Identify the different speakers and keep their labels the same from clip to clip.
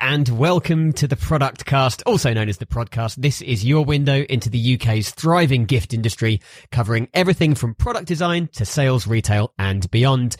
Speaker 1: And welcome to the Product Cast, also known as the Prodcast. This is your window into the UK's thriving gift industry, covering everything from product design to sales, retail and beyond.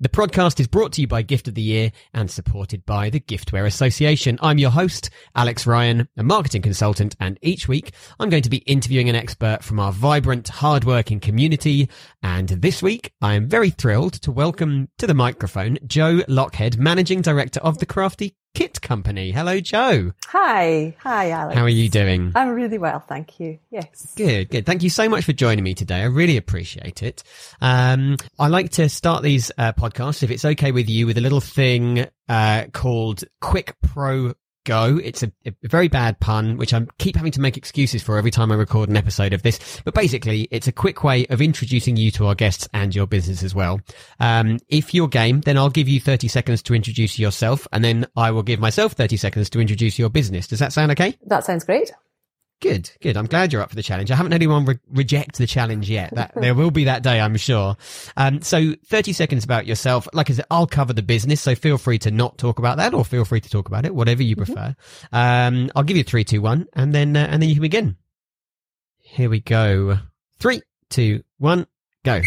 Speaker 1: The podcast is brought to you by Gift of the Year and supported by the Giftware Association. I'm your host, Alex Ryan, a marketing consultant, and each week I'm going to be interviewing an expert from our vibrant, hardworking community. And this week I am very thrilled to welcome to the microphone Jo Lochhead, Managing Director of the Crafty Kit Company. Hello, Jo.
Speaker 2: Hi. Hi, Alex.
Speaker 1: How are you doing?
Speaker 2: I'm really well, thank you. Yes.
Speaker 1: Good, good. Thank you so much for joining me today. I really appreciate it. Um, I like to start these uh, podcasts, if it's okay with you, with a little thing uh, called Quick Pro go. It's a, a, very bad pun, which I keep having to make excuses for every time I record an episode of this. But basically, it's a quick way of introducing you to our guests and your business as well. Um, if you're game, then I'll give you 30 seconds to introduce yourself and then I will give myself 30 seconds to introduce your business. Does that sound okay?
Speaker 2: That sounds great.
Speaker 1: Good, good. I'm glad you're up for the challenge. I haven't had anyone re- reject the challenge yet. That there will be that day, I'm sure. Um, so 30 seconds about yourself. Like I said, I'll cover the business, so feel free to not talk about that, or feel free to talk about it, whatever you mm-hmm. prefer. Mm-hmm. Um, I'll give you three, two, one, and then uh, and then you can begin. Here we go. Three, two, one, go.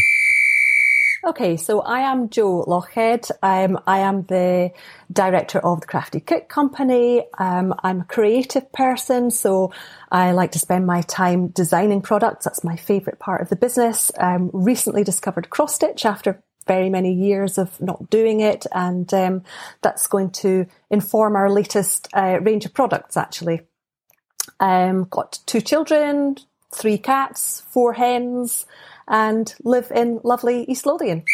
Speaker 2: Okay, so I am Jo Lochhead. Um, I am the director of the Crafty Kit Company. Um, I'm a creative person, so I like to spend my time designing products. That's my favourite part of the business. Um, recently discovered cross stitch after very many years of not doing it, and um, that's going to inform our latest uh, range of products. Actually, um, got two children, three cats, four hens and live in lovely East Lothian.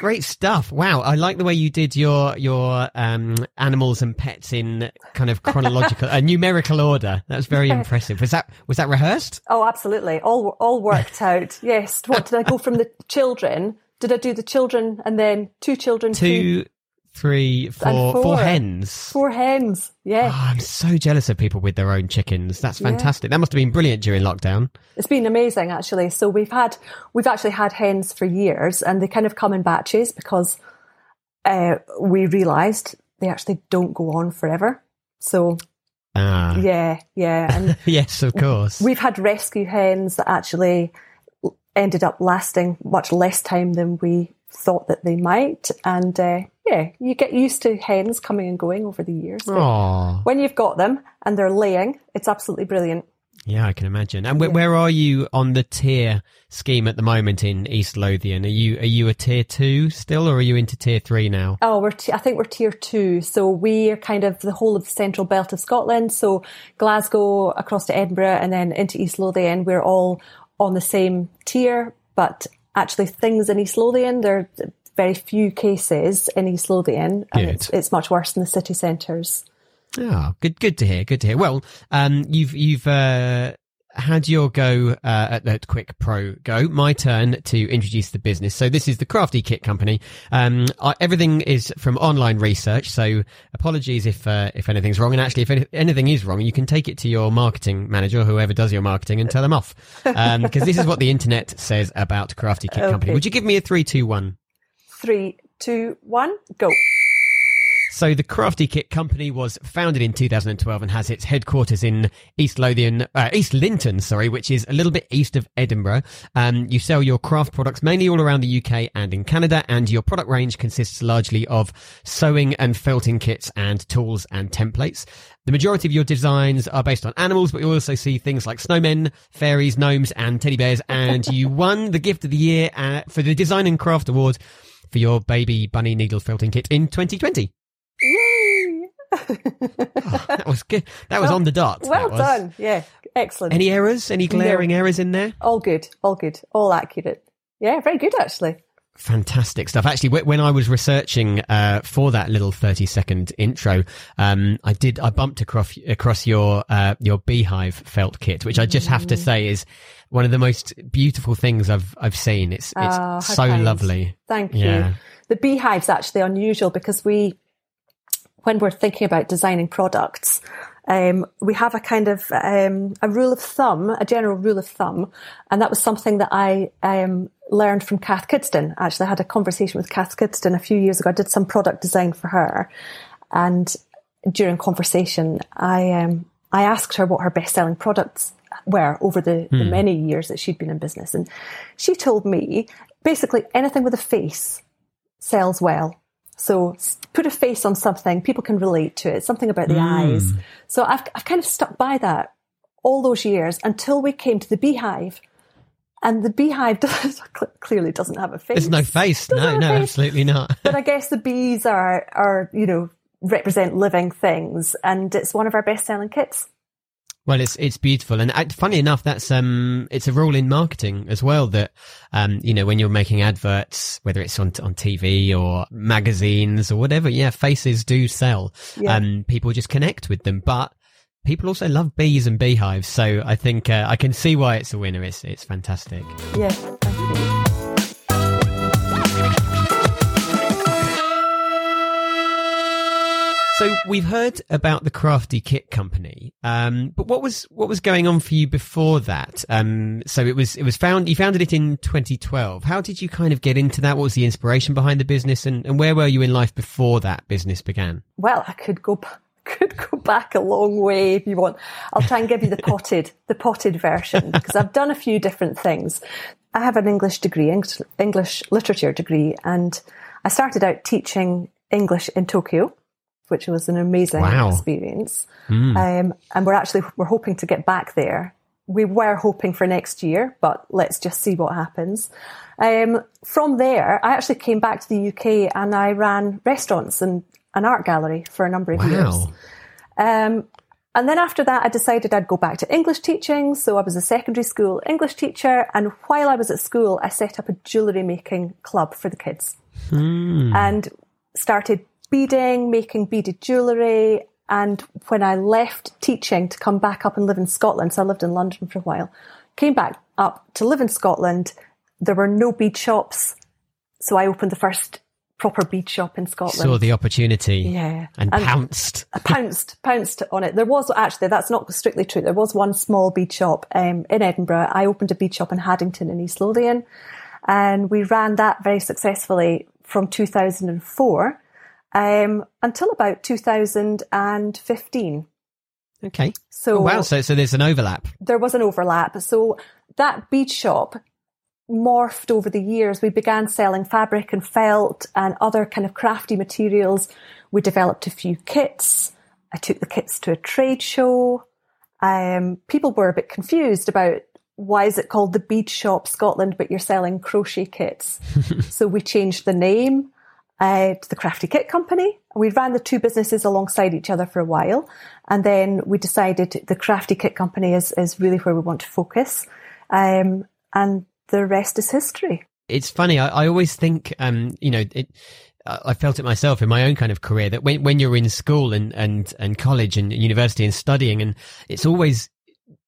Speaker 1: Great stuff! Wow, I like the way you did your your um, animals and pets in kind of chronological, a numerical order. That's very impressive. Was that was that rehearsed?
Speaker 2: Oh, absolutely, all all worked out. Yes. What did I go from the children? Did I do the children and then two children?
Speaker 1: Two, three, four, four, four hens.
Speaker 2: Four hens. Yeah.
Speaker 1: Oh, I'm so jealous of people with their own chickens. That's fantastic. Yeah. That must have been brilliant during lockdown.
Speaker 2: It's been amazing actually. So we've had we've actually had hens for years and they kind of come in batches because uh, we realized they actually don't go on forever. So
Speaker 1: Ah.
Speaker 2: Yeah, yeah. And
Speaker 1: yes, of course.
Speaker 2: We've had rescue hens that actually ended up lasting much less time than we thought that they might. And uh, yeah, you get used to hens coming and going over the years. When you've got them and they're laying, it's absolutely brilliant.
Speaker 1: Yeah, I can imagine. And yeah. where are you on the tier scheme at the moment in East Lothian? Are you are you a tier two still, or are you into tier three now?
Speaker 2: Oh, we're t- I think we're tier two. So we are kind of the whole of the central belt of Scotland. So Glasgow across to Edinburgh and then into East Lothian. We're all on the same tier, but actually things in East Lothian, there are very few cases in East Lothian, and it's, it's, much worse in the city centres.
Speaker 1: Oh, good, good to hear. Good to hear. Well, um, you've you've uh, had your go uh, at that quick pro go. My turn to introduce the business. So this is the Crafty Kit Company. Um, I, everything is from online research. So apologies if uh, if anything's wrong. And actually, if any, anything is wrong, you can take it to your marketing manager or whoever does your marketing and tell them off. Because um, this is what the internet says about Crafty Kit okay. Company. Would you give me a three, two, one?
Speaker 2: Three, two, one, go.
Speaker 1: So the Crafty Kit Company was founded in 2012 and has its headquarters in East Lothian, uh, East Linton, sorry, which is a little bit east of Edinburgh. Um, you sell your craft products mainly all around the UK and in Canada, and your product range consists largely of sewing and felting kits and tools and templates. The majority of your designs are based on animals, but you also see things like snowmen, fairies, gnomes, and teddy bears. And you won the gift of the year uh, for the Design and Craft Award for your baby bunny needle felting kit in 2020.
Speaker 2: Yay!
Speaker 1: oh, that was good. That was
Speaker 2: well,
Speaker 1: on the dot.
Speaker 2: Well done. Yeah, excellent.
Speaker 1: Any errors? Any glaring no. errors in there?
Speaker 2: All good. All good. All accurate. Yeah, very good actually.
Speaker 1: Fantastic stuff. Actually, when I was researching uh, for that little thirty-second intro, um, I did I bumped across across your uh, your beehive felt kit, which I just have to mm. say is one of the most beautiful things I've I've seen. It's it's oh, so kind. lovely.
Speaker 2: Thank yeah. you. The beehive's actually unusual because we when we're thinking about designing products, um, we have a kind of um, a rule of thumb, a general rule of thumb, and that was something that I um, learned from Cath Kidston. Actually, I had a conversation with Cath Kidston a few years ago. I did some product design for her, and during conversation, I um, I asked her what her best selling products were over the, the many years that she'd been in business, and she told me basically anything with a face sells well. So put a face on something, people can relate to it. Something about the mm. eyes. So I've I've kind of stuck by that all those years until we came to the beehive. And the beehive does, clearly doesn't have a face.
Speaker 1: There's no face.
Speaker 2: Doesn't
Speaker 1: No, no,
Speaker 2: face.
Speaker 1: absolutely not.
Speaker 2: But I guess the bees are, are, you know, represent living things and it's one of our best selling kits.
Speaker 1: Well, it's it's beautiful, and uh, funny enough, that's um, it's a rule in marketing as well that um, you know, when you're making adverts, whether it's on on TV or magazines or whatever, yeah, faces do sell.
Speaker 2: Yeah.
Speaker 1: Um, people just connect with them, but people also love bees and beehives. So I think uh, I can see why it's a winner. It's it's fantastic.
Speaker 2: Yeah.
Speaker 1: We've heard about the Crafty Kit Company, um, but what was what was going on for you before that? Um, so it was it was found you founded it in 2012. How did you kind of get into that? What was the inspiration behind the business, and, and where were you in life before that business began?
Speaker 2: Well, I could go could go back a long way if you want. I'll try and give you the potted the potted version because I've done a few different things. I have an English degree, English literature degree, and I started out teaching English in Tokyo, which was an amazing
Speaker 1: Wow.
Speaker 2: experience. Um, and we're actually we're hoping to get back there. We were hoping for next year, but let's just see what happens. Um, from there, I actually came back to the UK and I ran restaurants and an art gallery for a number of years. Um, and then after that, I decided I'd go back to English teaching. So I was a secondary school English teacher. And while I was at school, I set up a jewellery making club for the kids and started beading, making beaded jewellery. And when I left teaching to come back up and live in Scotland, so I lived in London for a while, came back up to live in Scotland, there were no bead shops. So I opened the first proper bead shop in Scotland.
Speaker 1: saw the opportunity,
Speaker 2: Yeah.
Speaker 1: and,
Speaker 2: And-
Speaker 1: pounced.
Speaker 2: Pounced, pounced on it. There was actually, that's not strictly true. There was one small bead shop um, in Edinburgh. I opened a bead shop in Haddington in East Lothian, and we ran that very successfully from 2004 um, until about 2015.
Speaker 1: Okay,
Speaker 2: So
Speaker 1: oh, wow. So so there's an overlap.
Speaker 2: there was an overlap. So that bead shop morphed over the years. We began selling fabric and felt and other kind of crafty materials. We developed a few kits. I took the kits to a trade show. Um, people were a bit confused about why is it called the Bead Shop Scotland, but you're selling crochet kits. so we changed the name uh, to the Crafty Kit Company. We ran the two businesses alongside each other for a while. And then we decided the Crafty Kit Company is, is really where we want to focus. Um, and the rest is history.
Speaker 1: it's funny. I, I always think, um, you know, it, I felt it myself in my own kind of career that when, when you're in school and, and, and college and university and studying and it's always,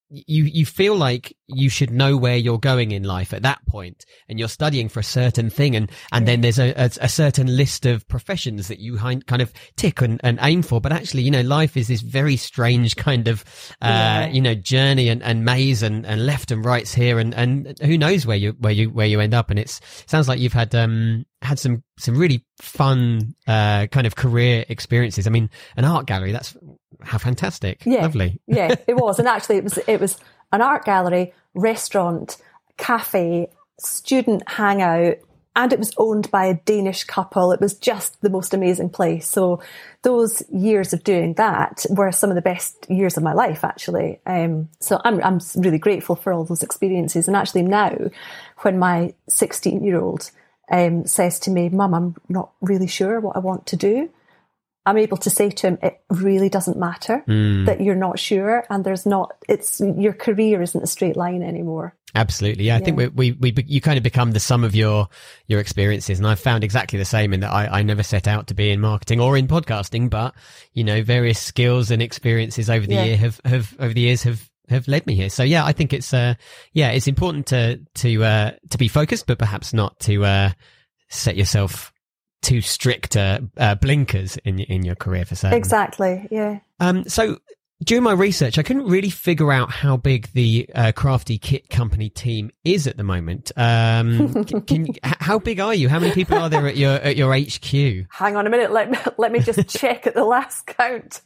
Speaker 1: you, you feel like you should know where you're going in life at that point and you're studying for a certain thing and, and then there's a, a, a certain list of professions that you kind of tick and, and aim for. But actually, you know, life is this very strange kind of, uh,
Speaker 2: Yeah.
Speaker 1: you know, journey and, and maze and, and left and rights here and, and who knows where you, where you, where you end up. And it's, sounds like you've had, um, had some, some really fun, uh, kind of career experiences. I mean, an art gallery, that's how fantastic.
Speaker 2: Yeah.
Speaker 1: Lovely.
Speaker 2: yeah, it was. And actually it was it was an art gallery, restaurant, cafe, student hangout, and it was owned by a Danish couple. It was just the most amazing place. So those years of doing that were some of the best years of my life, actually. Um, so I'm I'm really grateful for all those experiences. And actually now, when my 16 year old um, says to me, "Mum, I'm not really sure what I want to do," I'm able to say to him, it really doesn't matter that you're not sure, and there's not. It's your career isn't a straight line anymore.
Speaker 1: Absolutely. Yeah. I think we, we, we, you kind of become the sum of your, your experiences. And I've found exactly the same in that I, I never set out to be in marketing or in podcasting, but, you know, various skills and experiences over the
Speaker 2: Yeah.
Speaker 1: year have, have, over the years have, have led me here. So yeah, I think it's, uh, yeah, it's important to, to, uh, to be focused, but perhaps not to, uh, set yourself too strict, uh, uh blinkers in, your- in your career for certain.
Speaker 2: Exactly. Yeah.
Speaker 1: Um, so during my research, I couldn't really figure out how big the uh, Crafty Kit Company team is at the moment. Um, can, how big are you? How many people are there at your at your HQ?
Speaker 2: Hang on a minute. Let me, let me just check at the last count.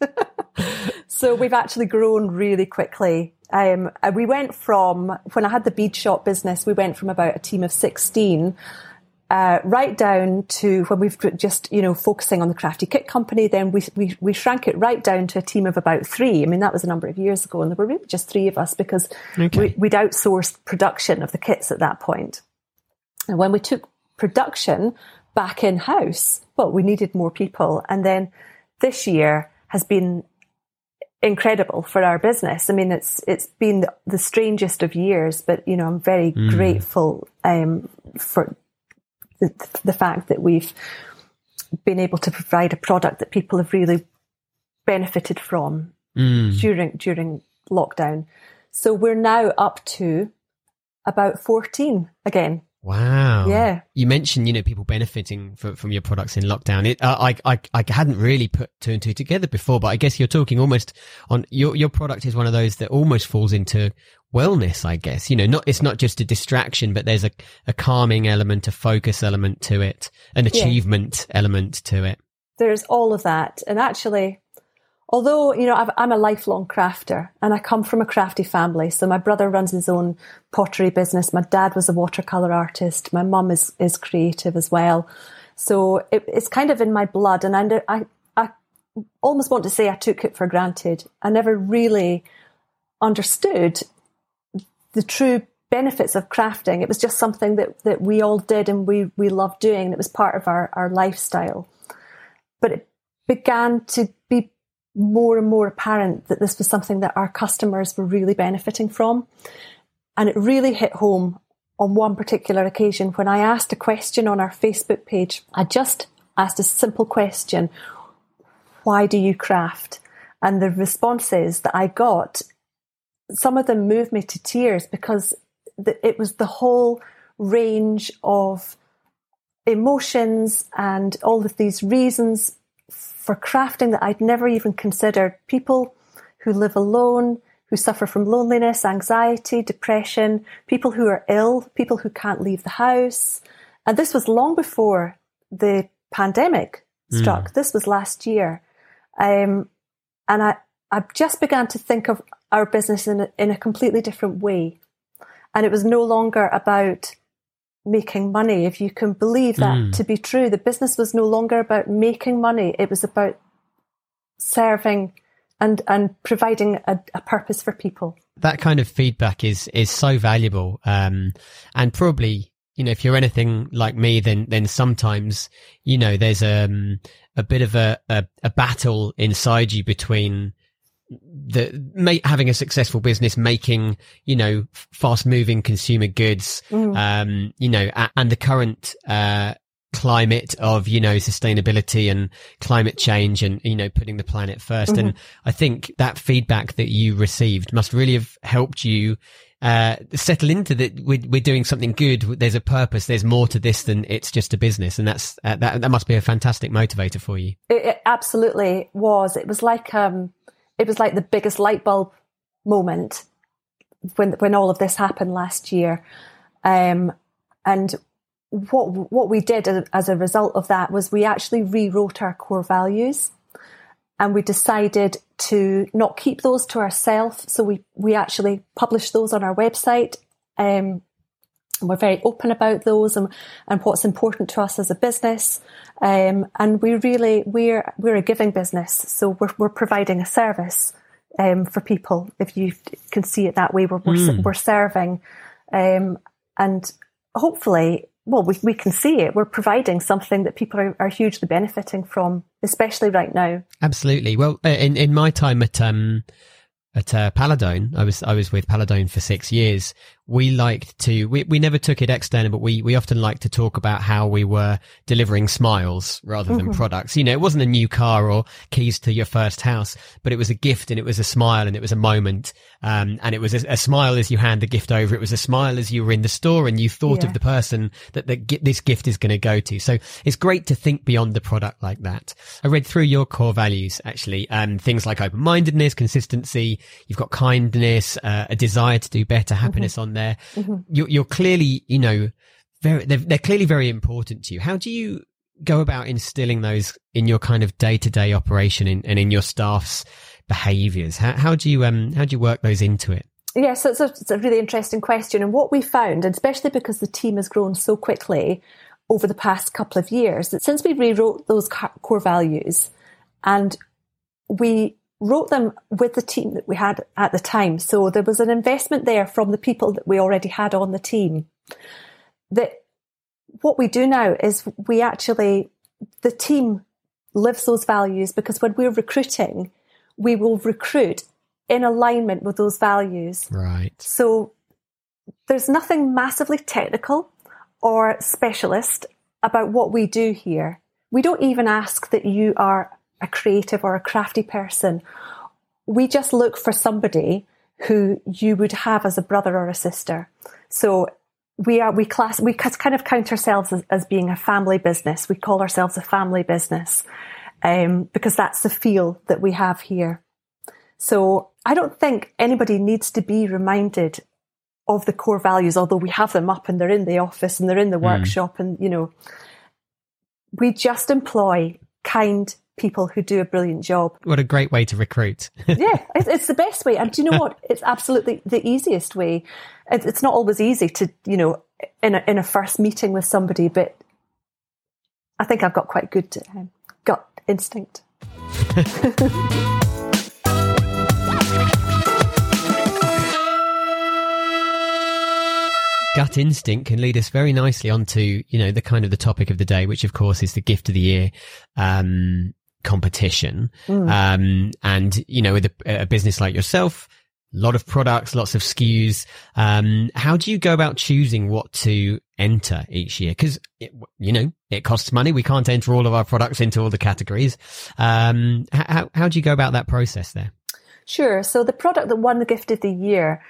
Speaker 2: so we've actually grown really quickly. Um, we went from when I had the bead shop business, we went from about a team of sixteen uh, right down to when we've just, you know, focusing on the Crafty Kit Company, then we, we, we shrank it right down to a team of about three. I mean, that was a number of years ago, and there were really just three of us because okay. we, we'd outsourced production of the kits at that point. And when we took production back in house, well, we needed more people. And then this year has been incredible for our business. I mean, it's it's been the strangest of years, but you know, I'm very mm. grateful um, for the, the fact that we've been able to provide a product that people have really benefited from mm. during during lockdown. So we're now up to about 14 again.
Speaker 1: Wow.
Speaker 2: Yeah.
Speaker 1: You mentioned, you know, people benefiting from, from your products in lockdown. It, uh, I, I, I hadn't really put two and two together before, but I guess you're talking almost on your, your product is one of those that almost falls into wellness, I guess. You know, not, it's not just a distraction, but there's a, a calming element, a focus element to it, an achievement yeah. element to it.
Speaker 2: There's all of that. And actually, although you know i am a lifelong crafter and i come from a crafty family so my brother runs his own pottery business my dad was a watercolor artist my mum is is creative as well so it, it's kind of in my blood and I, I i almost want to say i took it for granted i never really understood the true benefits of crafting it was just something that that we all did and we we loved doing and it was part of our our lifestyle but it began to be more and more apparent that this was something that our customers were really benefiting from. And it really hit home on one particular occasion when I asked a question on our Facebook page. I just asked a simple question Why do you craft? And the responses that I got, some of them moved me to tears because it was the whole range of emotions and all of these reasons for crafting that I'd never even considered. People who live alone, who suffer from loneliness, anxiety, depression, people who are ill, people who can't leave the house. And this was long before the pandemic struck. Mm. This was last year. Um, and I, I just began to think of our business in a, in a completely different way. And it was no longer about making money. If you can believe that mm. to be true, the business was no longer about making money. It was about serving and, and providing a, a purpose for people.
Speaker 1: That kind of feedback is, is so valuable. Um, and probably, you know, if you're anything like me, then, then sometimes, you know, there's, um, a bit of a, a, a battle inside you between, the having a successful business making you know fast moving consumer goods mm. um you know and the current uh climate of you know sustainability and climate change and you know putting the planet 1st mm-hmm. and i think that feedback that you received must really have helped you uh, settle into that we're, we're doing something good. There's a purpose. There's more to this than it's just a business. And that's, uh, that, that must be a fantastic motivator for you.
Speaker 2: It, it absolutely was. It was like, um, it was like the biggest light bulb moment when when all of this happened last year. Um, and what what we did as a result of that was we actually rewrote our core values, and we decided to not keep those to ourselves. So we we actually published those on our website. Um, we're very open about those and, and what's important to us as a business. Um, and we really, we're, we're a giving business. So we're, we're providing a service, um, for people. If you can see it that way, we're, we're, mm. we're serving. Um, and hopefully, well, we, we can see it. We're providing something that people are, are hugely benefiting from, especially right now.
Speaker 1: Absolutely. Well, uh, in, in my time at, um, at uh, Paladone, I was I was with Paladone for six years. We liked to, we, we never took it external, but we, we often liked to talk about how we were delivering smiles rather than mm-hmm. products. You know, it wasn't a new car or keys to your first house, but it was a gift and it was a smile and it was a moment. Um, and it was a, a smile as you hand the gift over. It was a smile as you were in the store and you thought yeah. of the person that the, this gift is going to go to. So it's great to think beyond the product like that. I read through your core values actually, um, things like open-mindedness, consistency. You've got kindness, uh, a desire to do better, happiness mm-hmm. on there. Mm-hmm. You're, you're, clearly, you know, very, they're, they're clearly very important to you. How do you go about instilling those in your kind of day to day operation in, and in your staff's behaviors? How, how do you, um, how do you work those into it?
Speaker 2: Yes, yeah, so it's, it's a really interesting question. And what we found, especially because the team has grown so quickly over the past couple of years, that since we rewrote those core values and we wrote them with the team that we had at the time. So there was an investment there from the people that we already had on the team. That what we do now is we actually, the team lives those values because when we're recruiting, we will recruit in alignment with those values.
Speaker 1: Right.
Speaker 2: So there's nothing massively technical or specialist about what we do here. We don't even ask that you are a creative or a crafty person. We just look for somebody who you would have as a brother or a sister. So we are, we class, we kind of count ourselves as, as being a family business. We call ourselves a family business, um, because that's the feel that we have here. So I don't think anybody needs to be reminded of the core values, although we have them up and they're in the office and they're in the mm. workshop and, you know, we just employ kind, people who do a brilliant job.
Speaker 1: What a great way to recruit.
Speaker 2: yeah, it's, the best way. And do you know what? It's absolutely the easiest way. It's not always easy to, you know, in a, in a first meeting with somebody, but I think I've got quite good um, gut instinct.
Speaker 1: gut instinct can lead us very nicely onto you know the kind of the topic of the day which of course is the gift of the year um, competition. Mm. Um, and, you know, with a, a, business like yourself, a lot of products, lots of SKUs. Um, how do you go about choosing what to enter each year? Cause, it, you know, it costs money. We can't enter all of our products into all the categories. Um, how, how do you go about that process there?
Speaker 2: Sure. So the product that won the gift of the year,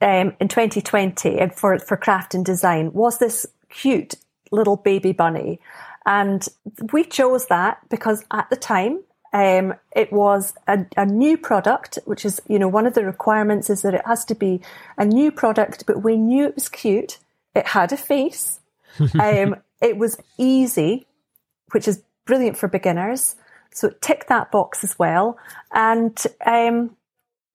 Speaker 2: um, in 2020 and for, for craft and design was this cute little baby bunny. And we chose that because at the time, um, it was a, a, new product, which is, you know, one of the requirements is that it has to be a new product, but we knew it was cute. It had a face. um, it was easy, which is brilliant for beginners. So it ticked that box as well. And, um,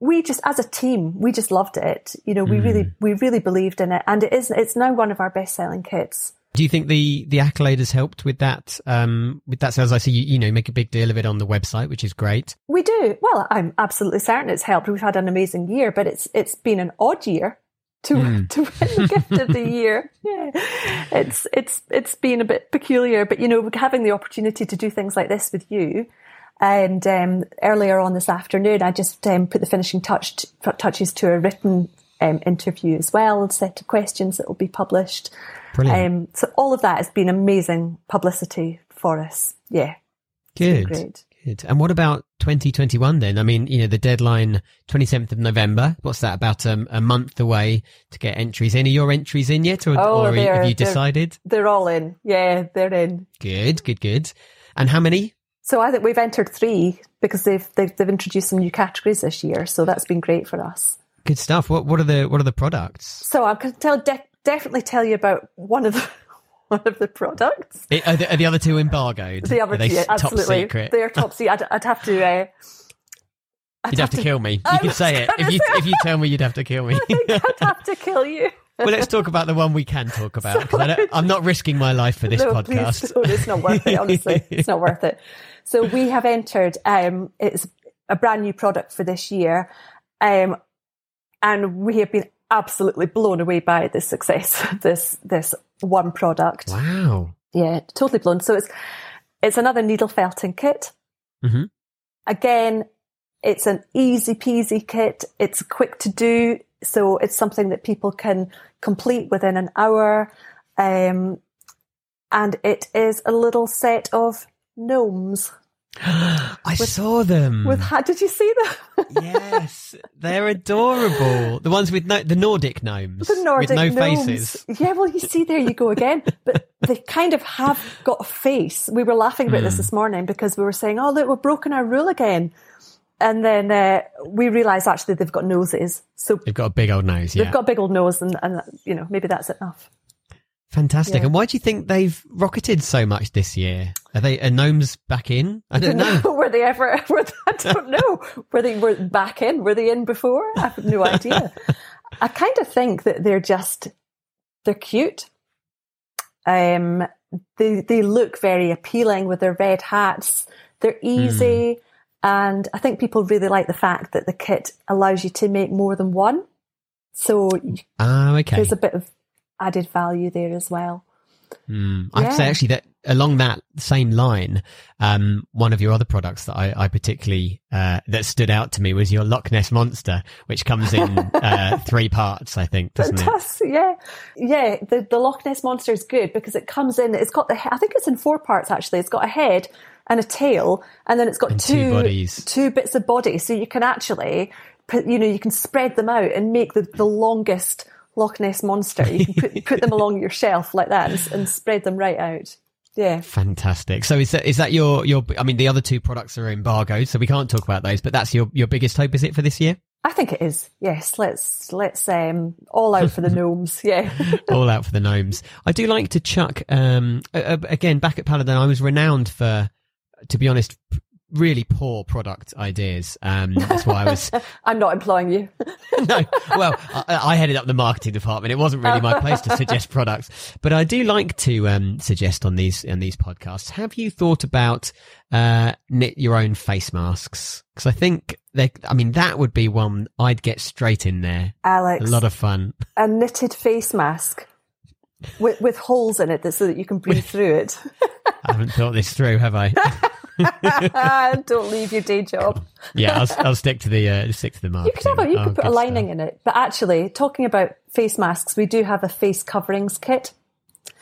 Speaker 2: we just, as a team, we just loved it. You know, we mm. really, we really believed in it. And it is, it's now one of our best selling kits.
Speaker 1: Do you think the the accolade has helped with that? Um, with that sales, I see you, you know make a big deal of it on the website, which is great.
Speaker 2: We do. Well, I'm absolutely certain it's helped. We've had an amazing year, but it's it's been an odd year to mm. to win the gift of the year. Yeah, it's it's it's been a bit peculiar, but you know, having the opportunity to do things like this with you. And um, earlier on this afternoon, I just um, put the finishing touch touches to a written um, interview as well, a set of questions that will be published.
Speaker 1: Brilliant. Um,
Speaker 2: so all of that has been amazing publicity for us. Yeah.
Speaker 1: Good. Great. Good. And what about 2021 then? I mean, you know, the deadline 27th of November. What's that? About um, a month away to get entries in. Are your entries in yet, or, oh, or have you decided?
Speaker 2: They're, they're all in. Yeah, they're in.
Speaker 1: Good. Good. Good. And how many?
Speaker 2: So I think we've entered three because they've, they've they've introduced some new categories this year. So that's been great for us.
Speaker 1: Good stuff. What what are the what are the products?
Speaker 2: So I can tell de- definitely tell you about one of the one of the products.
Speaker 1: Are, the, are, the, other two embargoed?
Speaker 2: The other two, absolutely. Secret? They're top secret. I'd, I'd, have to. Uh,
Speaker 1: I'd you'd have, have to, to, kill me. You could say it if you say, if you tell me you'd have to kill me.
Speaker 2: I'd have to kill you.
Speaker 1: well, let's talk about the one we can talk about because I'm not risking my life for this no, podcast.
Speaker 2: Please, it's not worth it. Honestly, it's not worth it. So we have entered. Um, it's a brand new product for this year. Um, and we have been absolutely blown away by the success of this this one product.
Speaker 1: Wow.
Speaker 2: Yeah, totally blown. So it's it's another needle felting kit. Mm-hmm. Again, it's an easy peasy kit. It's quick to do. So it's something that people can complete within an hour. Um, and it is a little set of gnomes.
Speaker 1: I saw them.
Speaker 2: With did you see them?
Speaker 1: yes, they're adorable. The ones with no, the Nordic gnomes,
Speaker 2: the Nordic
Speaker 1: with no
Speaker 2: gnomes.
Speaker 1: faces.
Speaker 2: Yeah, well, you see, there you go again. But they kind of have got a face. We were laughing about this this morning because we were saying, "Oh, look, we've broken our rule again." And then uh, we realised actually they've got noses, so
Speaker 1: They've got a big old nose. Yeah,
Speaker 2: they've got a big old nose, and, and you know maybe that's enough.
Speaker 1: Fantastic.
Speaker 2: Yeah.
Speaker 1: And why do you think they've rocketed so much this year? Are they are gnomes back in? I don't know.
Speaker 2: were they ever? Were they, I don't know. Were they were back in? Were they in before? I have no idea. I kind of think that they're just they're cute. Um, they they look very appealing with their red hats. They're easy, and I think people really like the fact that the kit allows you to make more than one. So
Speaker 1: Ah, okay.
Speaker 2: there's a bit of added value there as well.
Speaker 1: Mm. I'd say actually that along that same line, um, one of your other products that I, I particularly uh, that stood out to me was your Loch Ness monster, which comes in uh, three parts, I think, doesn't
Speaker 2: It
Speaker 1: it?
Speaker 2: yeah, yeah. The the Loch Ness monster is good because it comes in. It's got the. I think it's in four parts actually. It's got a head and a tail, and then it's got
Speaker 1: two
Speaker 2: two
Speaker 1: bodies.
Speaker 2: two bits of body. So you can actually, put, you know, you can spread them out and make the the longest Loch Ness monster. You can put put them along your shelf like that and, and spread them right out. Yeah.
Speaker 1: Fantastic. So is that is that your your? I mean, the other two products are embargoed, so we can't talk about those. But that's your your biggest hope, is it, for this year?
Speaker 2: I think it is. Yes, let's let's um all out for the gnomes. Yeah.
Speaker 1: All out for the gnomes. I do like to chuck. Um, uh, again, back at Paladone, I was renowned for, to be honest, really poor product ideas. Um, that's why I was
Speaker 2: I'm not employing you.
Speaker 1: no, well, I, I headed up the marketing department. It wasn't really my place to suggest products, but I do like to um, suggest on these on these podcasts. Have you thought about uh, knit your own face masks? Because I think they. I mean, that would be one I'd get straight in there.
Speaker 2: Alex.
Speaker 1: A lot of fun.
Speaker 2: a knitted face mask with, with holes in it that, so that you can breathe through it.
Speaker 1: I haven't thought this through, have I?
Speaker 2: Don't leave your day job.
Speaker 1: yeah, I'll, I'll stick to the uh, stick to the
Speaker 2: mask.
Speaker 1: You
Speaker 2: could have a, you
Speaker 1: Oh,
Speaker 2: could put a lining
Speaker 1: stuff.
Speaker 2: in it. But actually, talking about face masks, we do have a face coverings kit,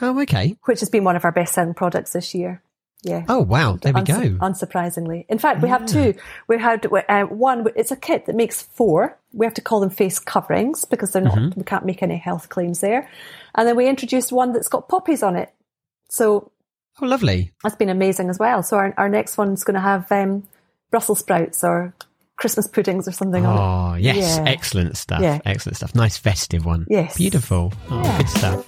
Speaker 1: Oh, okay.
Speaker 2: which has been one of our best selling products this year. Yeah.
Speaker 1: Oh, wow. There we
Speaker 2: Unsu-
Speaker 1: go.
Speaker 2: Unsurprisingly, in fact, we have two. We had uh, one. It's a kit that makes four. We have to call them face coverings because they're not.
Speaker 1: Mm-hmm.
Speaker 2: We can't make any health claims there. And then we introduced one that's got poppies on it. So
Speaker 1: Oh, lovely.
Speaker 2: that's been amazing as well. So our, our next one's going to have um, Brussels sprouts or Christmas puddings or something on it.
Speaker 1: Oh, yes.
Speaker 2: Yeah.
Speaker 1: Excellent stuff.
Speaker 2: Yeah.
Speaker 1: Excellent stuff. Nice festive one.
Speaker 2: Yes.
Speaker 1: Beautiful. Oh,
Speaker 2: Yeah.
Speaker 1: good stuff.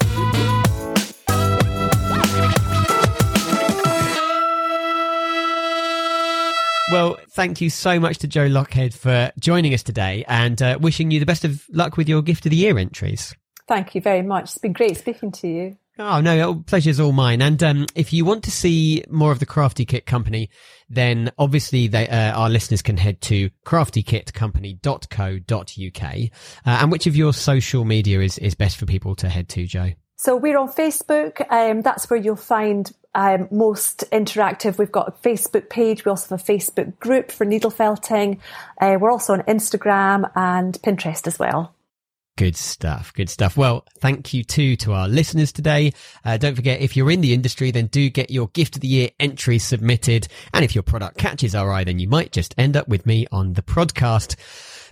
Speaker 1: Well, thank you so much to Jo Lochhead for joining us today and uh, wishing you the best of luck with your gift of the year entries.
Speaker 2: Thank you very much. It's been great speaking to you.
Speaker 1: Oh no, pleasure's all mine. And um, if you want to see more of the Crafty Kit Company, then obviously they, uh, our listeners can head to craftykitcompany.co.uk. Uh, and which of your social media is, is best for people to head to, Jo?
Speaker 2: So we're on Facebook. Um, that's where you'll find um, most interactive. We've got a Facebook page. We also have a Facebook group for needle felting. Uh, we're also on Instagram and Pinterest as well.
Speaker 1: Good stuff. Good stuff. Well, thank you too to our listeners today. Uh, don't forget, if you're in the industry, then do get your gift of the year entry submitted. And if your product catches our eye, then you might just end up with me on the podcast.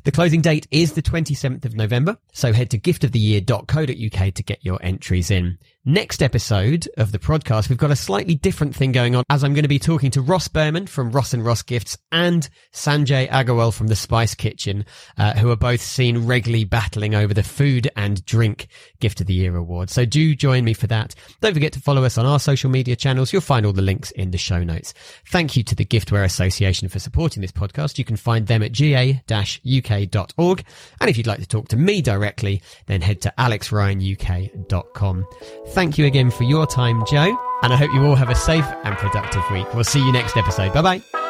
Speaker 1: The closing date is the 27th of November. So head to giftoftheyear.co.uk to get your entries in. Next episode of the podcast, we've got a slightly different thing going on as I'm going to be talking to Ross Berman from Ross and Ross Gifts and Sanjay Agarwal from the Spice Kitchen, uh, who are both seen regularly battling over the food and drink gift of the year award. So do join me for that. Don't forget to follow us on our social media channels. You'll find all the links in the show notes. Thank you to the Giftware Association for supporting this podcast. You can find them at ga-uk.org. And if you'd like to talk to me directly, then head to alexryanuk.com. Thank you again for your time, Jo, and I hope you all have a safe and productive week. We'll see you next episode. Bye bye.